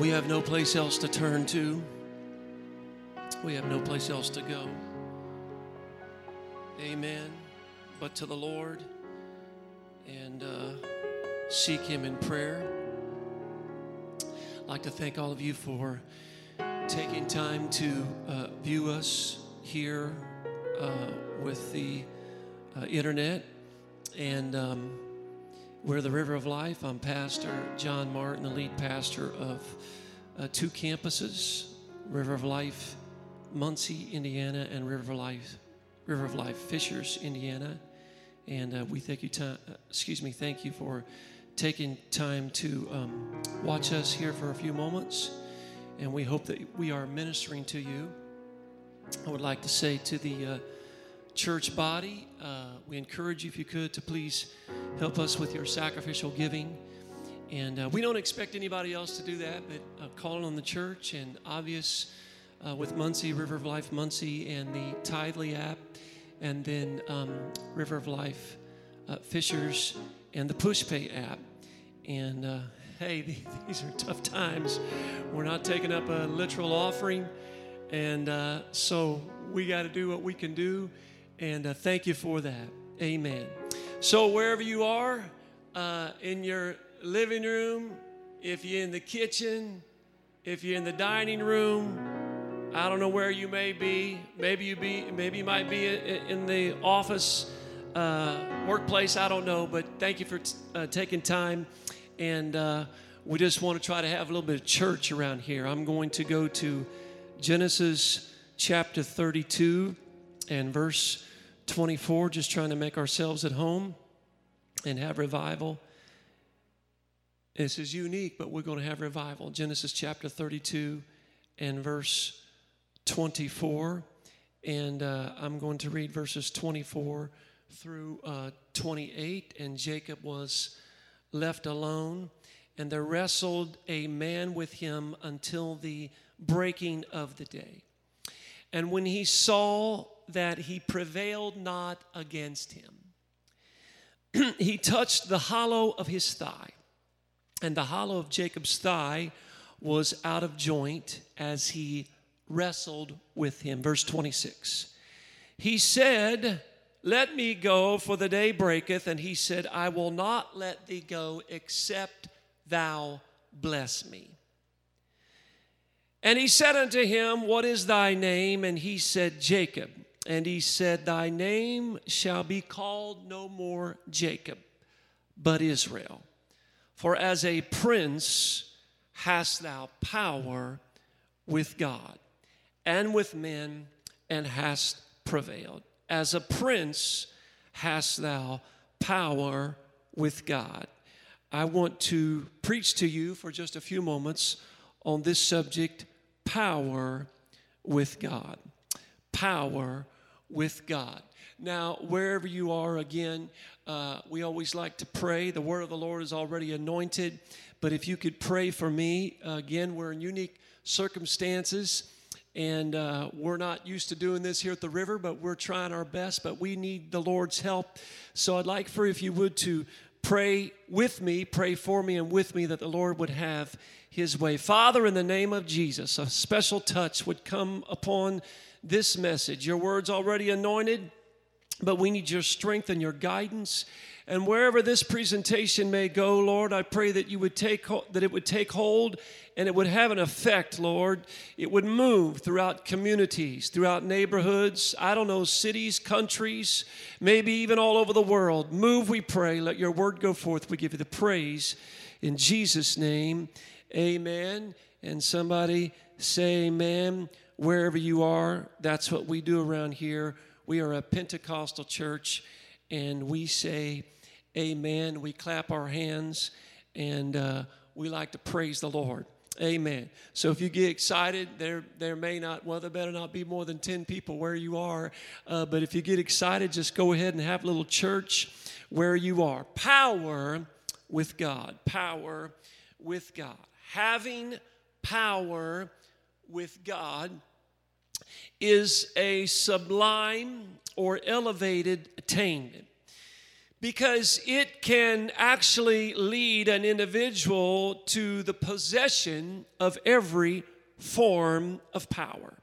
We have no place else to turn to. We have no place else to go. Amen. But to the Lord and uh, seek Him in prayer. I'd like to thank all of you for taking time to uh, view us here uh, with the uh, internet. And um, we're the River of Life. I'm Pastor John Martin, the lead pastor of uh, two campuses River of Life, Muncie, Indiana, and River of Life, River of Life, Fishers, Indiana. And uh, we thank you, time, excuse me, thank you for taking time to um, watch us here for a few moments. And we hope that we are ministering to you. I would like to say to the uh, church body, uh, we encourage you, if you could, to please help us with your sacrificial giving. And uh, we don't expect anybody else to do that, but uh, calling on the church and obvious uh, with Muncie, River of Life Muncie, and the Tithely app, and then um, River of Life uh, Fishers and the PushPay app. And uh, hey, these are tough times. We're not taking up a literal offering. And uh, so we got to do what we can do. And uh, thank you for that. Amen. So, wherever you are, uh, in your living room, if you're in the kitchen, if you're in the dining room, I don't know where you may be. Maybe you be, maybe you might be in the office, uh, workplace. I don't know, but thank you for t- uh, taking time, and uh, we just want to try to have a little bit of church around here. I'm going to go to Genesis chapter 32 and verse 24, just trying to make ourselves at home and have revival. This is unique, but we're going to have revival. Genesis chapter 32 and verse 24. And uh, I'm going to read verses 24 through uh, 28. And Jacob was left alone, and there wrestled a man with him until the breaking of the day. And when he saw that he prevailed not against him, he touched the hollow of his thigh. And the hollow of Jacob's thigh was out of joint as he wrestled with him. Verse 26. He said, Let me go, for the day breaketh. And he said, I will not let thee go, except thou bless me. And he said unto him, What is thy name? And he said, Jacob. And he said, Thy name shall be called no more Jacob, but Israel. For as a prince hast thou power with God and with men, and hast prevailed. As a prince hast thou power with God. I want to preach to you for just a few moments on this subject power with God. Power with God. Now, wherever you are, again, uh, we always like to pray. The word of the Lord is already anointed, but if you could pray for me, uh, again, we're in unique circumstances. And uh, we're not used to doing this here at the river, but we're trying our best. But we need the Lord's help. So I'd like for, if you would, to pray with me, pray for me, and with me that the Lord would have his way. Father, in the name of Jesus, a special touch would come upon this message. Your word's already anointed, but we need your strength and your guidance. And wherever this presentation may go, Lord, I pray that you would take that it would take hold and it would have an effect, Lord. It would move throughout communities, throughout neighborhoods, I don't know, cities, countries, maybe even all over the world. Move, we pray. Let your word go forth. We give you the praise in Jesus' name. Amen. And somebody say amen wherever you are. That's what we do around here. We are a Pentecostal church and we say amen. We clap our hands and uh, we like to praise the Lord. Amen. So if you get excited, there there may not, well, there better not be more than 10 people where you are. Uh, but if you get excited, just go ahead and have a little church where you are. Power with God. Power with God. Having power with God is a sublime or elevated attainment. because it can actually lead an individual to the possession of every form of power.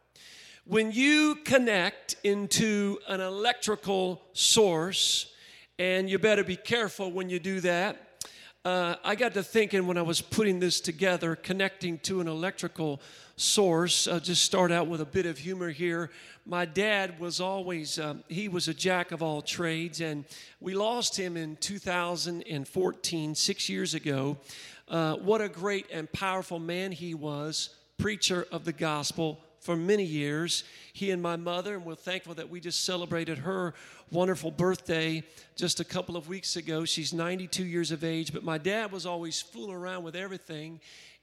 When you connect into an electrical source, and you better be careful when you do that. Uh, I got to thinking when I was putting this together, connecting to an electrical source. I'll just start out with a bit of humor here. My dad was always, um, he was a jack of all trades, and we lost him in 2014, six years ago. Uh, what a great and powerful man he was, preacher of the gospel for many years. He and my mother, and we're thankful that we just celebrated her wonderful birthday just a couple of weeks ago. She's 92 years of age, but my dad was always fooling around with everything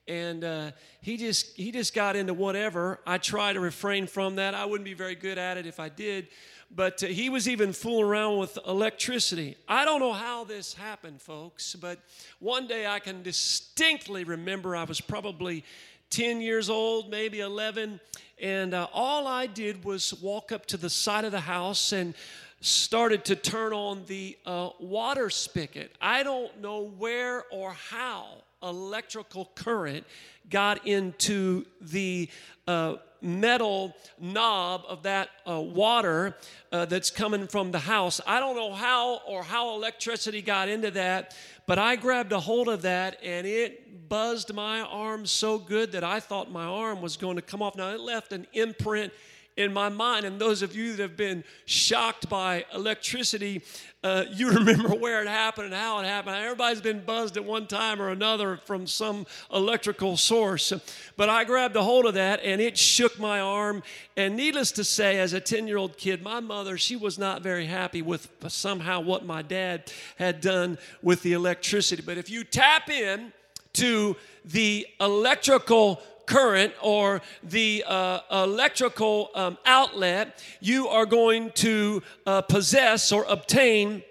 and uh, he just he just got into whatever. I try to refrain from that. I wouldn't be very good at it if I did. But uh, he was even fooling around with electricity. I don't know how this happened, folks, but one day I can distinctly remember I was probably 10 years old, maybe 11, and uh, all I did was walk up to the side of the house and started to turn on the uh, water spigot. I don't know where or how electrical current got into the uh, metal knob of that uh, water uh, that's coming from the house. I don't know how or how electricity got into that, but I grabbed a hold of that and it buzzed my arm so good that I thought my arm was going to come off. Now, it left an imprint in my mind. And those of you that have been shocked by electricity, uh, you remember where it happened and how it happened. Everybody's been buzzed at one time or another from some electrical source. But I grabbed a hold of that and it shook my arm. And needless to say, as a 10 year old kid, my mother, she was not very happy with somehow what my dad had done with the electricity. But if you tap in to the electrical current or the uh, electrical um, outlet, you are going to uh, possess or obtain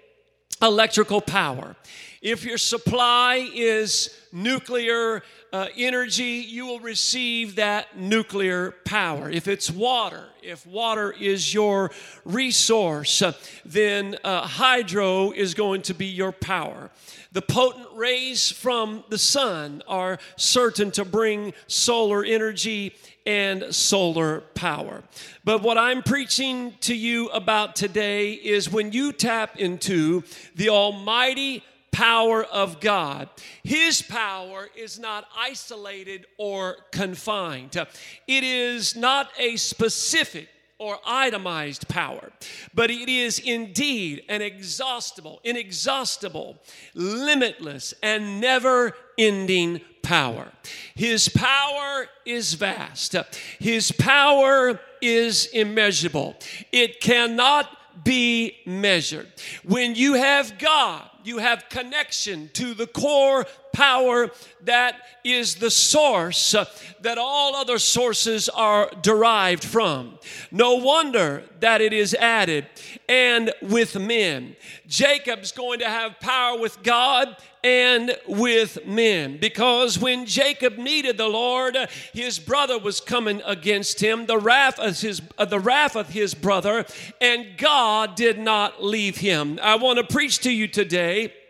electrical power. If your supply is nuclear uh, energy, you will receive that nuclear power. If it's water, if water is your resource, then uh, hydro is going to be your power. The potent rays from the sun are certain to bring solar energy and solar power. But what I'm preaching to you about today is when you tap into the almighty power of God. His power is not isolated or confined, it is not a specific or itemized power, but it is indeed an exhaustible, inexhaustible, limitless, and never ending power. His power is vast, His power is immeasurable. It cannot be measured. When you have God, you have connection to the core power that is the source that all other sources are derived from. No wonder that it is added and with men. Jacob's going to have power with God and with men. Because when Jacob needed the Lord, his brother was coming against him, the wrath of his, uh, the wrath of his brother, and God did not leave him. I want to preach to you today way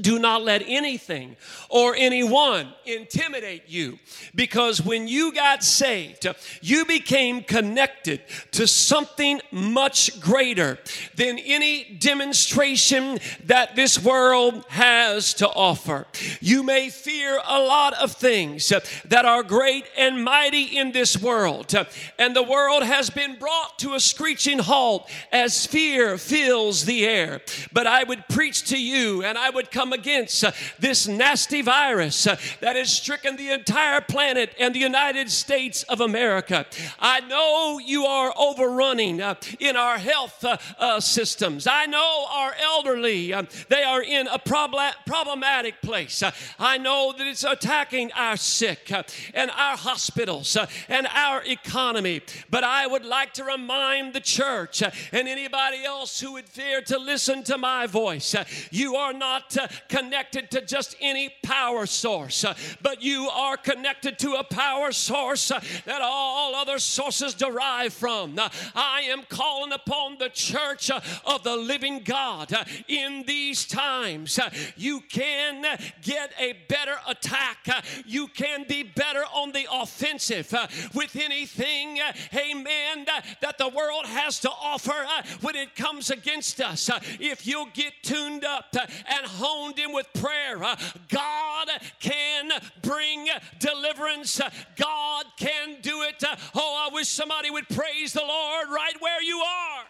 do not let anything or anyone intimidate you because when you got saved, you became connected to something much greater than any demonstration that this world has to offer. You may fear a lot of things that are great and mighty in this world, and the world has been brought to a screeching halt as fear fills the air. But I would preach to you and I would come come against uh, this nasty virus uh, that has stricken the entire planet and the United States of America. I know you are overrunning uh, in our health uh, uh, systems. I know our elderly, uh, they are in a problematic place. I know that it's attacking our sick and our hospitals and our economy. But I would like to remind the church and anybody else who would fear to listen to my voice you are not connected to just any power source, uh, but you are connected to a power source uh, that all other sources derive from. I am calling upon the church uh, of the living God in these times. You can get a better attack, you can be better on the offensive with anything, amen, that the world has to offer when it comes against us. If you'll get tuned up and honed in with prayer, uh, God can bring deliverance. Uh, God can do it. Uh, oh, I wish somebody would praise the Lord right where you are.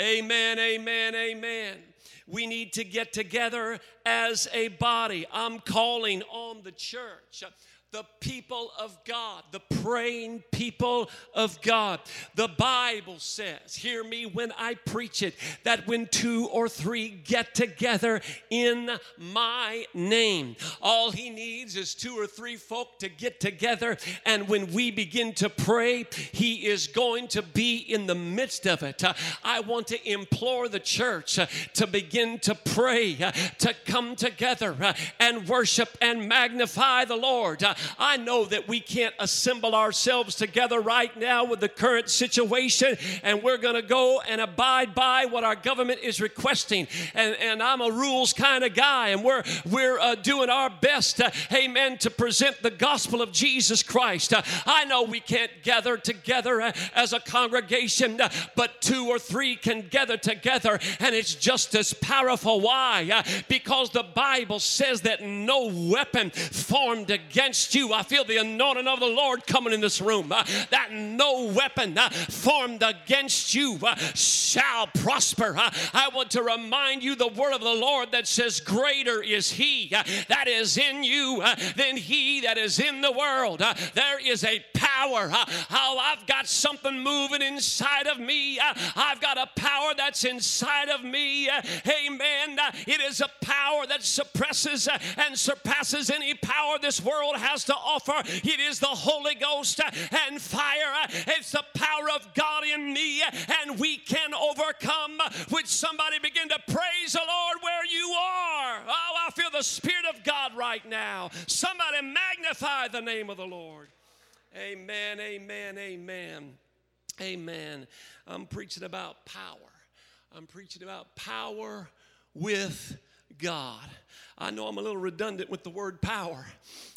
Amen, amen, amen. We need to get together as a body. I'm calling on the church the people of God, the praying people of God. The Bible says, hear me when I preach it, that when two or three get together in my name, all he needs is two or three folk to get together. And when we begin to pray, he is going to be in the midst of it. Uh, I want to implore the church uh, to begin to pray, uh, to come together and worship and magnify the Lord. I know that we can't assemble ourselves together right now with the current situation, and we're going to go and abide by what our government is requesting. And, and I'm a rules kind of guy, and we're, we're uh, doing our best, uh, amen, to present the gospel of Jesus Christ. Uh, I know we can't gather together uh, as a congregation, uh, but two or three can gather together, and it's just as powerful. Why? Uh, because the Bible says that no weapon formed against you. I feel the anointing of the Lord coming in this room. Uh, that no weapon uh, formed against you uh, shall prosper. Uh, I want to remind you the word of the Lord that says, Greater is He uh, that is in you uh, than He that is in the world. there is a power. how I've got something moving inside of me. I've got a power that's inside of me. amen. it is a power that suppresses and surpasses any power this world has to offer. It is the Holy Ghost and fire. It's the power of God in me, and we can overcome. Would somebody begin to praise the Lord where you are? Oh, I feel the Spirit of God right now. Somebody magnify the name of the Lord. Amen, amen, amen. Amen. I'm preaching about power. I'm preaching about power with God. I know I'm a little redundant with the word power.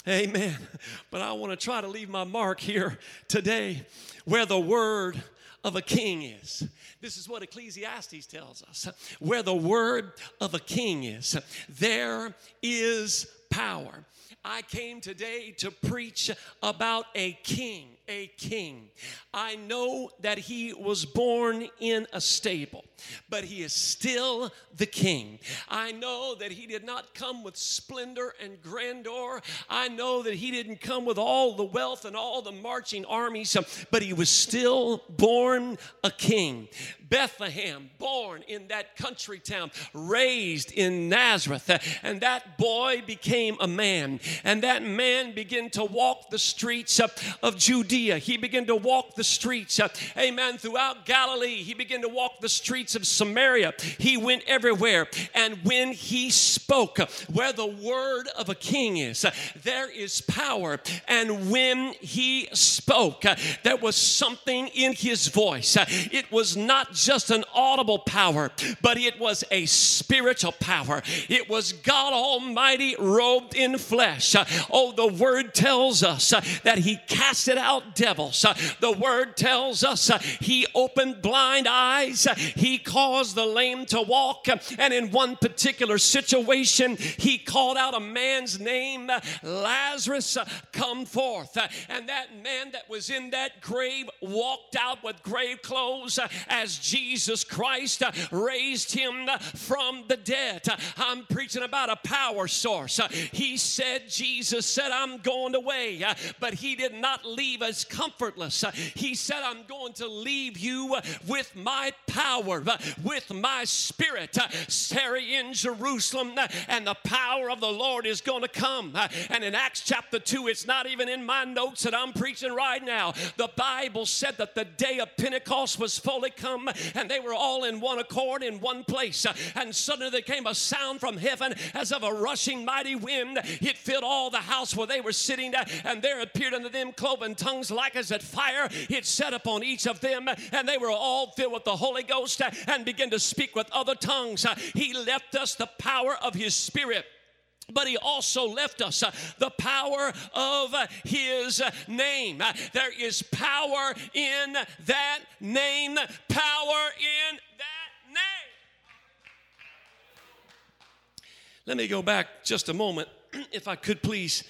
Amen. But I want to try to leave my mark here today where the word of a king is. This is what Ecclesiastes tells us. Where the word of a king is, there is power. I came today to preach about a king, a king. I know that he was born in a stable but he is still the king. I know that he did not come with splendor and grandeur. I know that he didn't come with all the wealth and all the marching armies, but he was still born a king. Bethlehem, born in that country town, raised in Nazareth. And that boy became a man. And that man began to walk the streets of Judea. He began to walk the streets, uh, amen, throughout Galilee. He began to walk the streets of Samaria. He went everywhere. And when he spoke, uh, where the word of a king is, uh, there is power. And when he spoke, there was something in his voice. It was not just an audible power, but it was a spiritual power. It was God Almighty robed in flesh. Oh, the word tells us that he casted out devils. Uh, the word tells us uh, he opened blind eyes. Uh, he caused the lame to walk. And in one particular situation, he called out a man's name, Lazarus, come forth. And that man that was in that grave walked out with grave clothes as Jesus Christ raised him from the dead. I'm preaching about a power source. He said, Jesus said, I'm going away, but he did not leave us comfortless. Uh, he said, I'm going to leave you uh, with my power, uh, with my spirit. Tarry in Jerusalem, and the power of the Lord is going to come. And in Acts chapter 2, it's not even in my notes that I'm preaching right now. The Bible said that the day of Pentecost was fully come, and they were all in one accord in one place. And suddenly there came a sound from heaven as of a rushing mighty wind. It filled all the house where they were sitting, and there appeared unto them cloven tongues like as at fire. It set upon each of them, and they were all filled with the Holy Ghost and began to speak with other tongues. He left us the power of His Spirit but he also left us the power of his name. There is power in that name, power in that name. Let me go back just a moment, if I could please,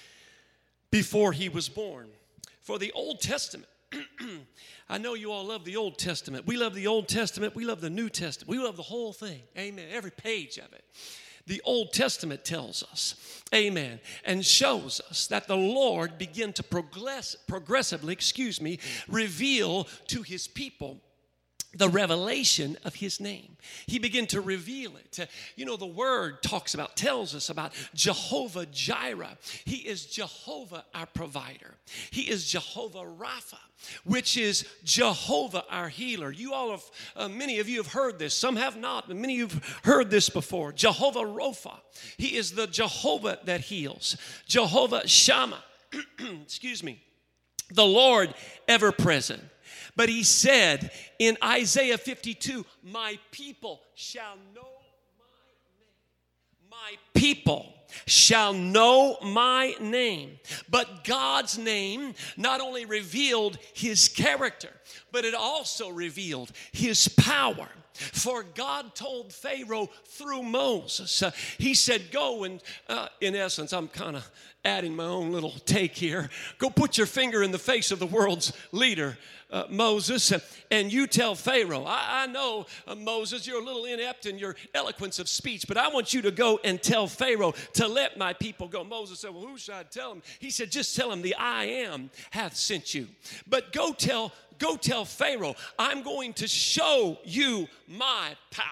before he was born. For the Old Testament, I know you all love the Old Testament. We love the Old Testament. We love the New Testament. We love the whole thing. Amen. Every page of it. The Old Testament tells us, amen, and shows us that the Lord began to progress, progressively, excuse me, reveal to his people the revelation of his name. He began to reveal it. You know, the word talks about, tells us about Jehovah Jireh. He is Jehovah our provider. He is Jehovah Rapha, which is Jehovah our healer. You all have, uh, many of you have heard this. Some have not, but many of you have heard this before. Jehovah Rapha. He is the Jehovah that heals. Jehovah Shammah. Excuse me. The Lord ever present. But he said in Isaiah 52, My people shall know my name. My people shall know my name. But God's name not only revealed his character, but it also revealed his power. For God told Pharaoh through Moses, uh, He said, Go and, uh, in essence, I'm kind of adding my own little take here. Go put your finger in the face of the world's leader uh, Moses, and you tell Pharaoh, I, I know, uh, Moses, you're a little inept in your eloquence of speech, but I want you to go and tell Pharaoh to let my people go. Moses said, Well, who should I tell him? He said, Just tell him the I am hath sent you. But go tell, go tell Pharaoh, I'm going to show you my power.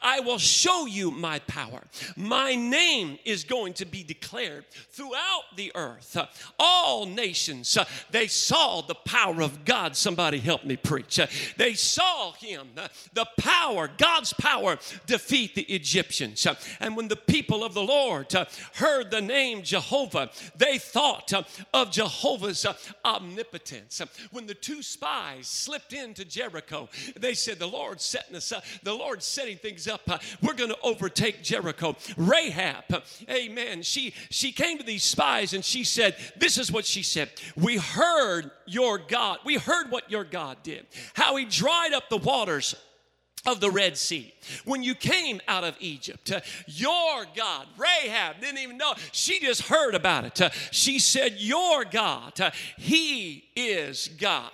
I will show you my power. My name is going to be declared throughout the earth. All nations, they saw the power of God. Somebody help me preach. They saw him, the power, God's power, defeat the Egyptians. And when the people of the Lord heard the name Jehovah, they thought of Jehovah's omnipotence. When the two spies slipped into Jericho, they said, The Lord's setting us up, the Lord's setting things up. Uh, we're going to overtake Jericho. Rahab, amen. She she came to these spies and she said, This is what she said. We heard your God. We heard what your God did. How he dried up the waters of the Red Sea. When you came out of Egypt, uh, your God, Rahab, didn't even know. She just heard about it. Uh, she said, Your God, uh, He is God.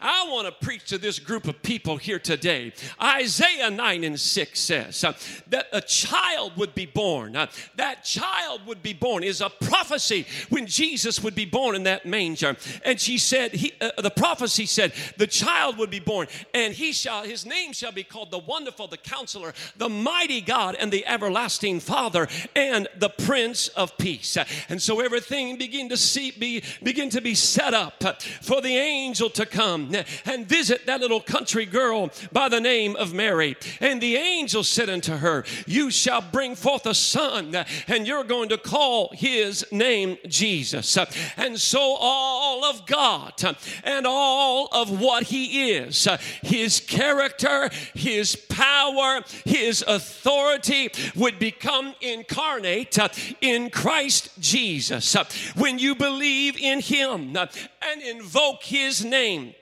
I want to preach to this group of people here today. Isaiah 9 and 6 says uh, that a child would be born. Uh, that child would be born is a prophecy when Jesus would be born in that manger. And she said, he, uh, the prophecy said, the child would be born, and he shall, his name shall be called the wonderful, the counselor, the mighty God, and the everlasting Father, and the Prince of Peace. And so everything begin to see, be, begin to be set up for the angel to come and visit that little country girl by the name of Mary. And the angel said unto her, You shall bring forth a son, and you're going to call his name Jesus. And so all of God and all of what he is, his character, his power, his authority would become incarnate uh, in Christ Jesus. Uh, when you believe in him uh, and invoke his name,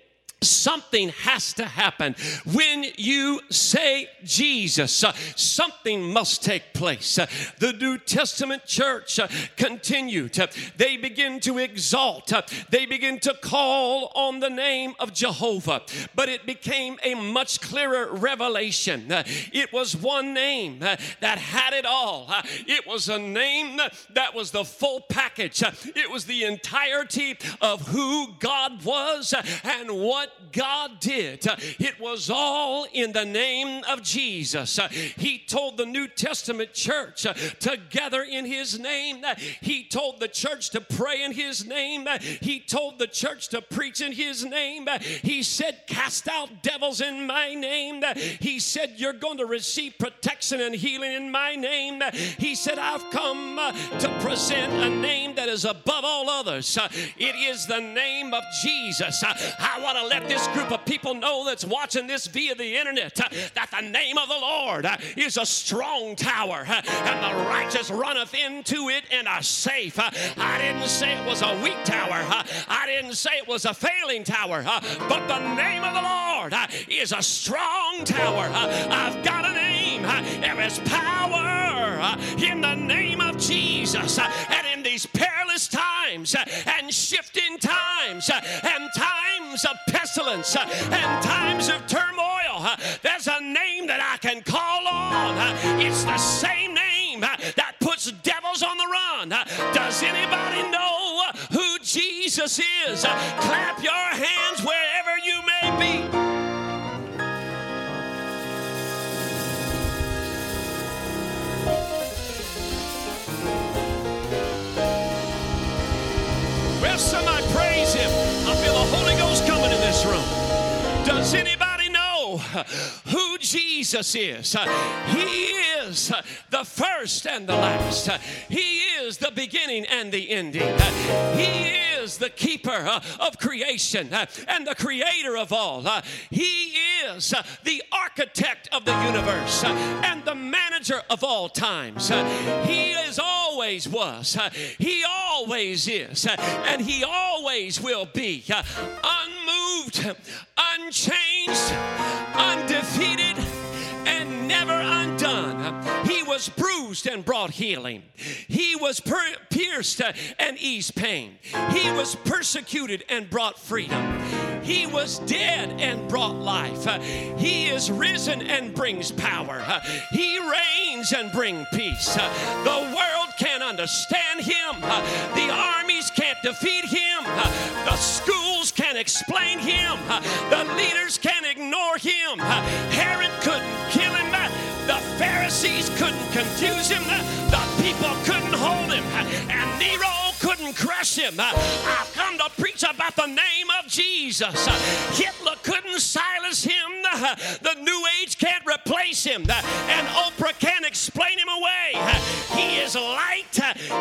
something has to happen. When you say Jesus, uh, something must take place. Uh, the New Testament church uh, continued. They begin to exalt, they begin to call on the name of Jehovah, but it became a much clearer revelation. It was one name that had it all. It was a name that was the full package. It was the entirety of who God was and what God did. It was all in the name of Jesus. He told the New Testament church to gather in His name. He told the church to pray in His name. He told the church to preach in His name. He said, Cast out devils in my name. He said, You're going to receive protection and healing in my name. He said, I've come uh, to present a name that is above all others. It is the name of Jesus. I want to let this group of people know that's watching this via the internet uh, that the name of the Lord uh, is a strong tower uh, and the righteous runneth into it and are safe. I didn't say it was a weak tower. I didn't say it was a failing tower. But the name of the Lord is a strong tower. I've got a name. There is power in the name of Jesus. And in these perilous times and shifting times and times of pestilence uh, and times of turmoil, uh, there's a name that I can call on. Uh, it's the same name that puts devils on the run. Does anybody know who Jesus is? Clap your hands wherever you may be. Who Jesus is? He is the first and the last. He is the beginning and the ending. He is the keeper of creation and the creator of all. He is the architect of the universe and the manager of all times. He is always was. He always is. And he always will be unmoved, unchanged, undefeated never undone. He was bruised and brought healing. He was per- pierced and eased pain. He was persecuted and brought freedom. He was dead and brought life. He is risen and brings power. He reigns and brings peace. The world can't understand him. The armies can't defeat him. The schools can't explain him. The leaders can't ignore him. Herod couldn't kill Pharisees couldn't confuse him. The people couldn't hold him. And Nero couldn't crush him. I've come to preach about the name of Jesus. Hitler couldn't silence him. The New Age can't replace him. And Oprah can't explain him away. He is light.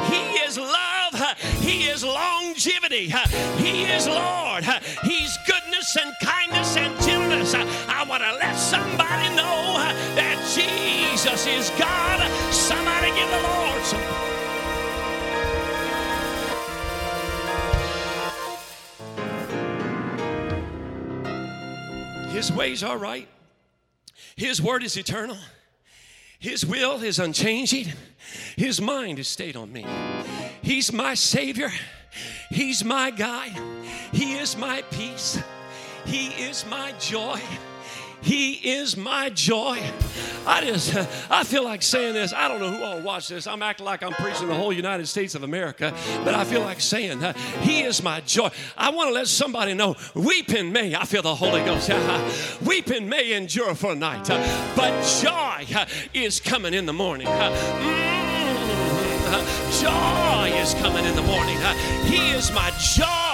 He is love. He is longevity. He is Lord. He's goodness and kindness and gentleness. I want to let somebody know that Jesus is God. Somebody give the Lord some. His ways are right. His word is eternal. His will is unchanging. His mind is stayed on me. He's my Savior. He's my guide. He is my peace. He is my joy. He is my joy. I just, I feel like saying this. I don't know who all watch this. I'm acting like I'm preaching the whole United States of America, but I feel like saying, uh, He is my joy. I want to let somebody know, weeping may, I feel the Holy Ghost. weeping may endure for a night, uh, but joy uh, is coming in the morning. Mm. Joy is coming in the morning. He is my joy.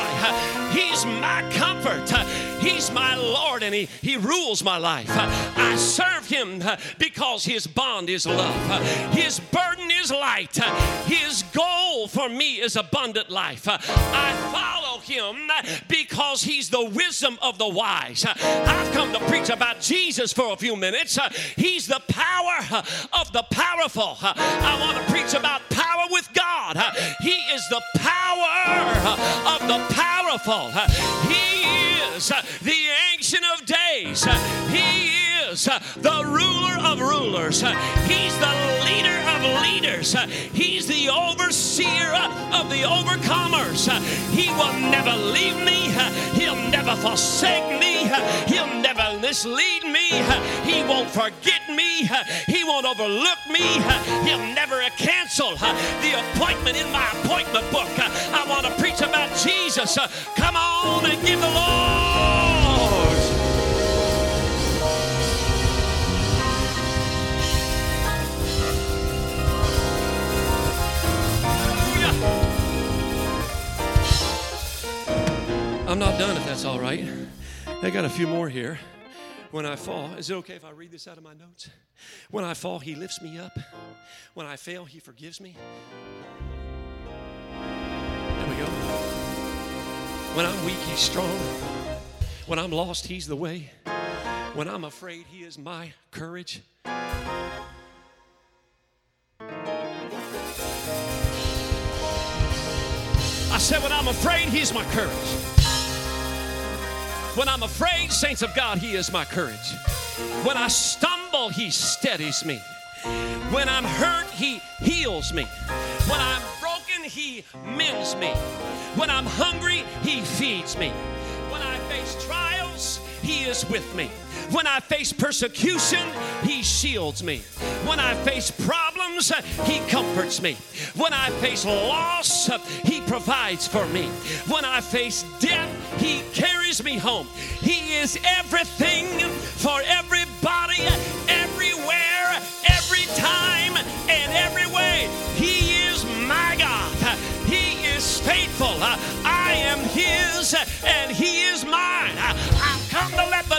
He's my comfort. He's my Lord and He, he rules my life. I serve Him because His bond is love. His burden is light. His goal for me is abundant life. I follow Him because He's the wisdom of the wise. I've come to preach about Jesus for a few minutes. He's the power of the powerful. I want to preach about power with God. He is the power of the powerful. He is the Ancient of Days. He is the ruler of rulers. He's the leader of leaders. He's the overseer of the overcomers. He will never leave me. He'll never forsake me. He'll never mislead me. He won't forget me. He won't overlook me. He'll never cancel the appointment in my appointment book. I want to preach about Jesus. Come on and give the Lord. I'm not done if that's all right. I got a few more here. When I fall, is it okay if I read this out of my notes? When I fall, he lifts me up. When I fail, he forgives me. There we go. When I'm weak, he's strong. When I'm lost, he's the way. When I'm afraid, he is my courage. I said, when I'm afraid, he's my courage. When I'm afraid, saints of God, He is my courage. When I stumble, He steadies me. When I'm hurt, He heals me. When I'm broken, He mends me. When I'm hungry, He feeds me. When I face trials, He is with me. When I face persecution, He shields me. When I face problems, He comforts me. When I face loss, He provides for me. When I face death, He carries me home. He is everything for everybody, everywhere, every time, and every way. He is my God. He is faithful. I am His, and He is mine.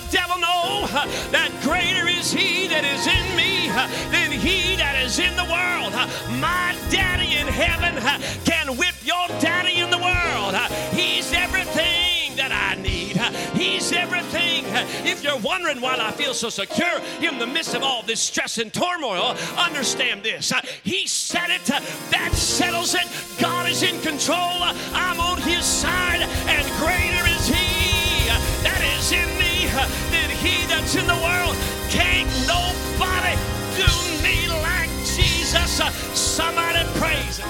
The devil know that greater is He that is in me than He that is in the world. My daddy in heaven can whip your daddy in the world. He's everything that I need. He's everything. If you're wondering why I feel so secure in the midst of all this stress and turmoil, understand this. He said it, that settles it. God is in control. I'm on His side, and greater is He that's in the world. Can't nobody do me like Jesus. Uh, somebody praise Him.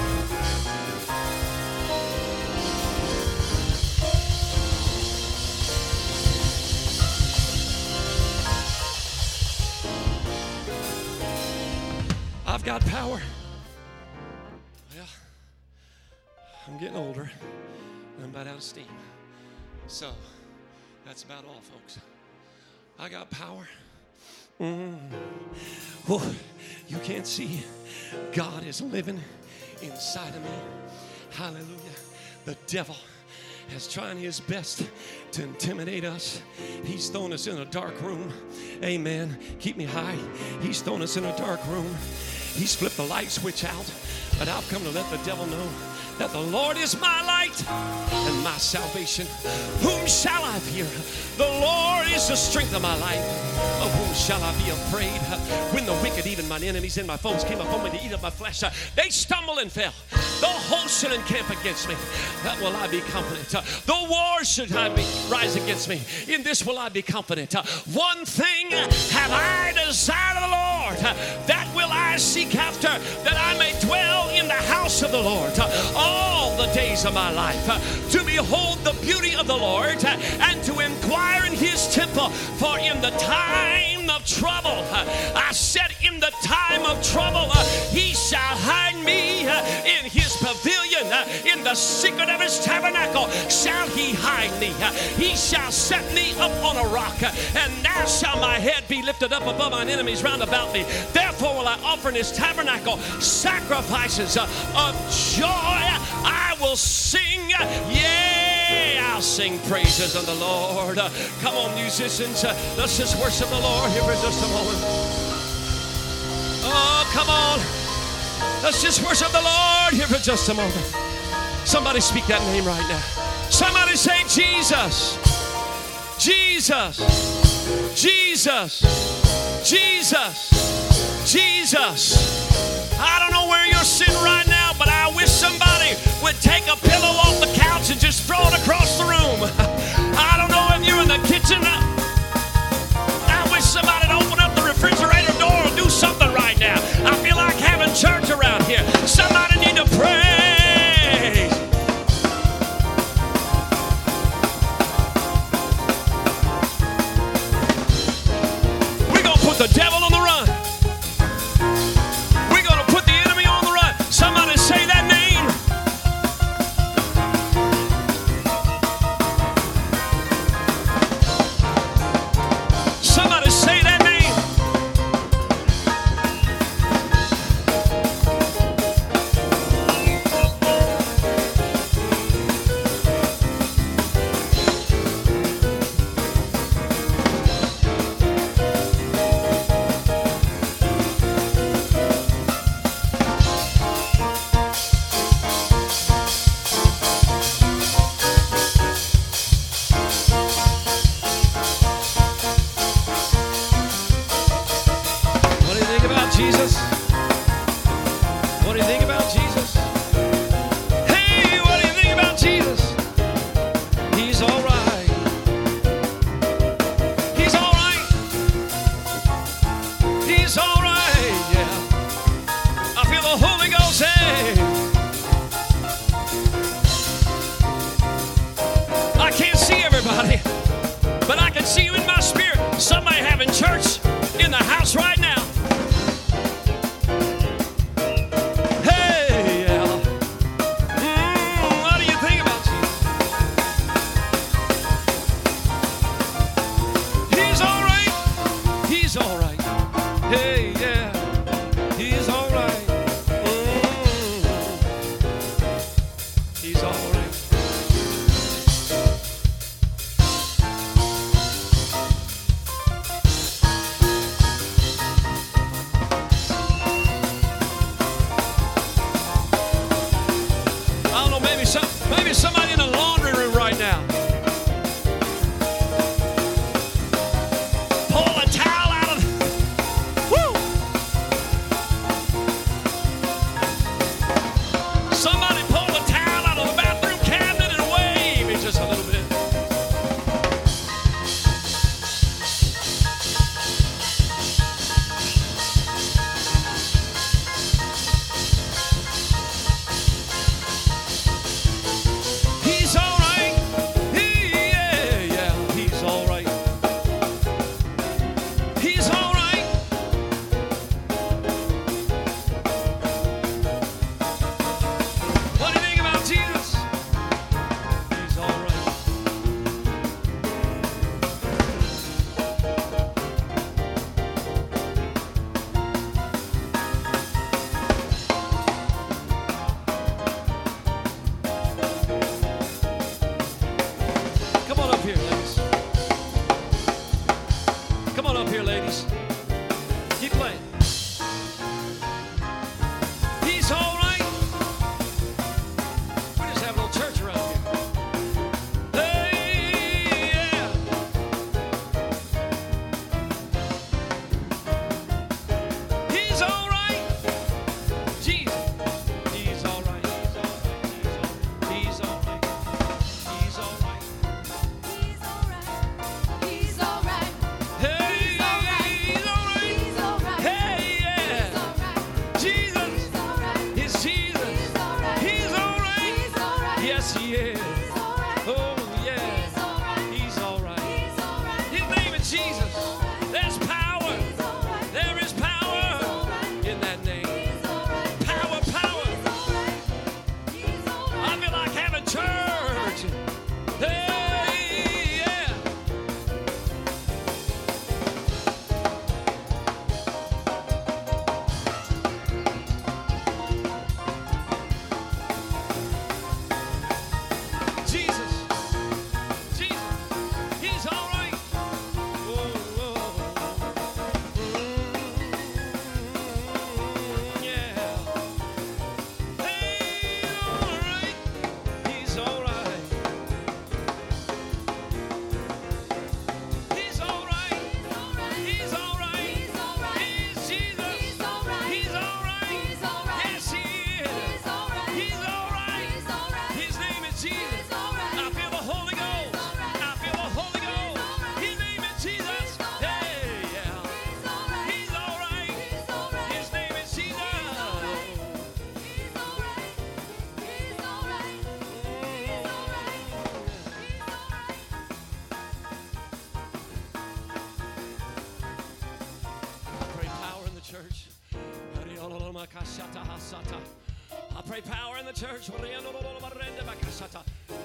I've got power. Well, I'm getting older. I'm about out of steam. So that's about all, folks. I got power. Mm. Oh, you can't see. God is living inside of me. Hallelujah. The devil is trying his best to intimidate us. He's thrown us in a dark room. Amen. Keep me high. He's thrown us in a dark room. He's flipped the light switch out. But I've come to let the devil know that the Lord is my light and my salvation. Whom shall I fear? The Lord is the strength of my life. Of whom shall I be afraid? When the wicked, even mine enemies and my foes, came upon me to eat up my flesh, they stumbled and fell. The host should encamp against me. That will I be confident. The war should I be rise against me. In this will I be confident. One thing have I desired of the Lord, that will I seek after, that I may of the Lord uh, all the days of my life, uh, to behold the beauty of the Lord uh, and to inquire in his temple. For in the time of trouble, I said, in the time of trouble, uh, he shall hide me uh, in his pavilion, uh, in the secret of his tabernacle shall he hide me. He shall set me up on a rock, and now shall my head be lifted up above mine enemies round about me. Therefore will I offer in his tabernacle sacrifices of joy. I will sing, yea, I'll sing praises of the Lord. Come on, musicians, let's just worship the Lord here for just a moment. Oh, come on. Let's just worship the Lord here for just a moment. Somebody speak that name right now. Somebody say, Jesus. Jesus. Jesus. Jesus. Jesus. I don't know where you're sitting right now, but I wish somebody would take a pillow off the couch and just throw it across the room. I don't know if you're in the kitchen.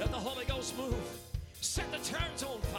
Let the Holy Ghost move. Set the church on fire